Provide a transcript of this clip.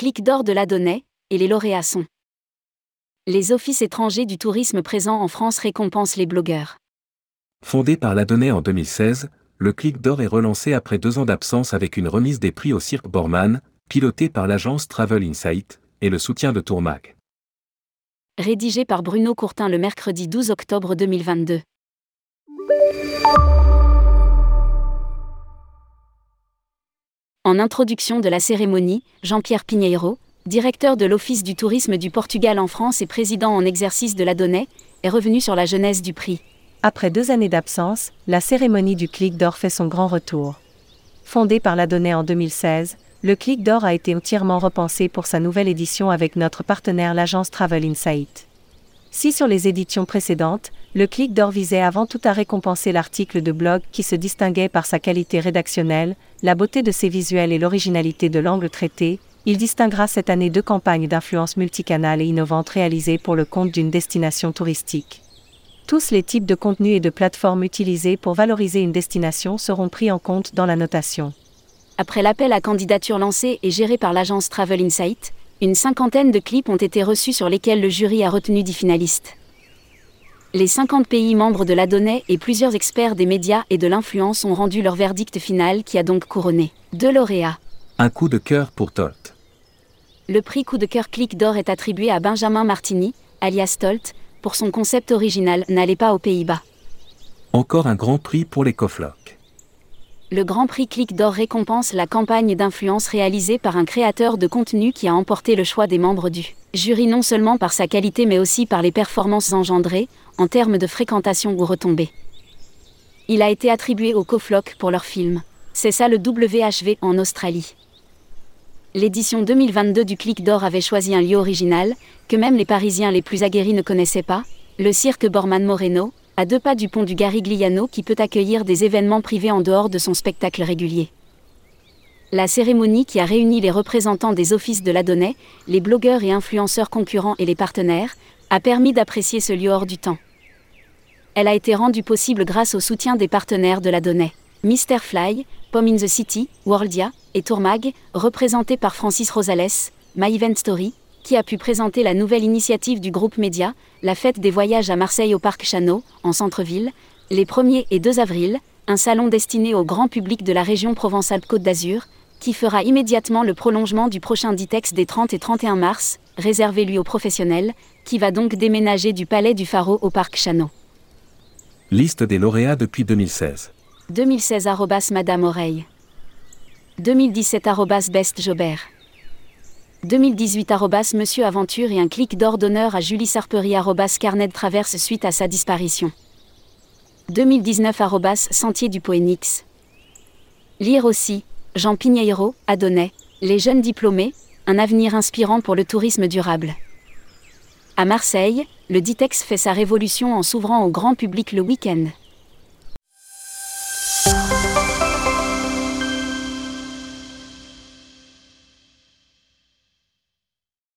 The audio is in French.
Clic d'or de l'Adonais, et les lauréats sont. Les offices étrangers du tourisme présents en France récompensent les blogueurs. Fondé par l'Adonais en 2016, le Clic d'or est relancé après deux ans d'absence avec une remise des prix au Cirque Borman, piloté par l'agence Travel Insight, et le soutien de Tourmag. Rédigé par Bruno Courtin le mercredi 12 octobre 2022. En introduction de la cérémonie, Jean-Pierre Pinheiro, directeur de l'Office du tourisme du Portugal en France et président en exercice de la Donnée, est revenu sur la jeunesse du prix. Après deux années d'absence, la cérémonie du Clic d'Or fait son grand retour. Fondé par la Donnée en 2016, le Clic d'Or a été entièrement repensé pour sa nouvelle édition avec notre partenaire l'agence Travel Insight. Si sur les éditions précédentes, le Clic d'Or visait avant tout à récompenser l'article de blog qui se distinguait par sa qualité rédactionnelle, la beauté de ses visuels et l'originalité de l'angle traité, il distinguera cette année deux campagnes d'influence multicanale et innovantes réalisées pour le compte d'une destination touristique. Tous les types de contenus et de plateformes utilisés pour valoriser une destination seront pris en compte dans la notation. Après l'appel à candidature lancé et géré par l'agence Travel Insight, une cinquantaine de clips ont été reçus sur lesquels le jury a retenu 10 finalistes. Les 50 pays membres de la Donnée et plusieurs experts des médias et de l'influence ont rendu leur verdict final qui a donc couronné deux lauréats. Un coup de cœur pour Tolt. Le prix coup de cœur clic d'or est attribué à Benjamin Martini, alias Tolt, pour son concept original N'allez pas aux Pays-Bas. Encore un grand prix pour les Coflocs le Grand Prix Clic d'Or récompense la campagne d'influence réalisée par un créateur de contenu qui a emporté le choix des membres du jury non seulement par sa qualité mais aussi par les performances engendrées, en termes de fréquentation ou retombées. Il a été attribué au Cofloc pour leur film. C'est ça le WHV en Australie. L'édition 2022 du Clic d'Or avait choisi un lieu original, que même les Parisiens les plus aguerris ne connaissaient pas, le cirque Borman Moreno, à deux pas du pont du Garigliano qui peut accueillir des événements privés en dehors de son spectacle régulier. La cérémonie qui a réuni les représentants des offices de la Donnée, les blogueurs et influenceurs concurrents et les partenaires, a permis d'apprécier ce lieu hors du temps. Elle a été rendue possible grâce au soutien des partenaires de la Donnée. Mr. Fly, Pom in the City, Worldia et Tourmag, représentés par Francis Rosales, My Event Story, qui a pu présenter la nouvelle initiative du groupe Média, la fête des voyages à Marseille au Parc Chano, en centre-ville, les 1er et 2 avril, un salon destiné au grand public de la région Provence-Alpes-Côte d'Azur, qui fera immédiatement le prolongement du prochain Ditex des 30 et 31 mars, réservé lui aux professionnels, qui va donc déménager du Palais du Pharo au Parc Chano. Liste des lauréats depuis 2016. 2016 Madame Oreille. 2017 Best Jobert. 2018 Monsieur Aventure et un clic d'or d'honneur à Julie Sarpery Carnet Traverse suite à sa disparition. 2019 Sentier du Poénix. Lire aussi, Jean Pigneiro, Adonais, Les jeunes diplômés, un avenir inspirant pour le tourisme durable. À Marseille, le Ditex fait sa révolution en s'ouvrant au grand public le week-end.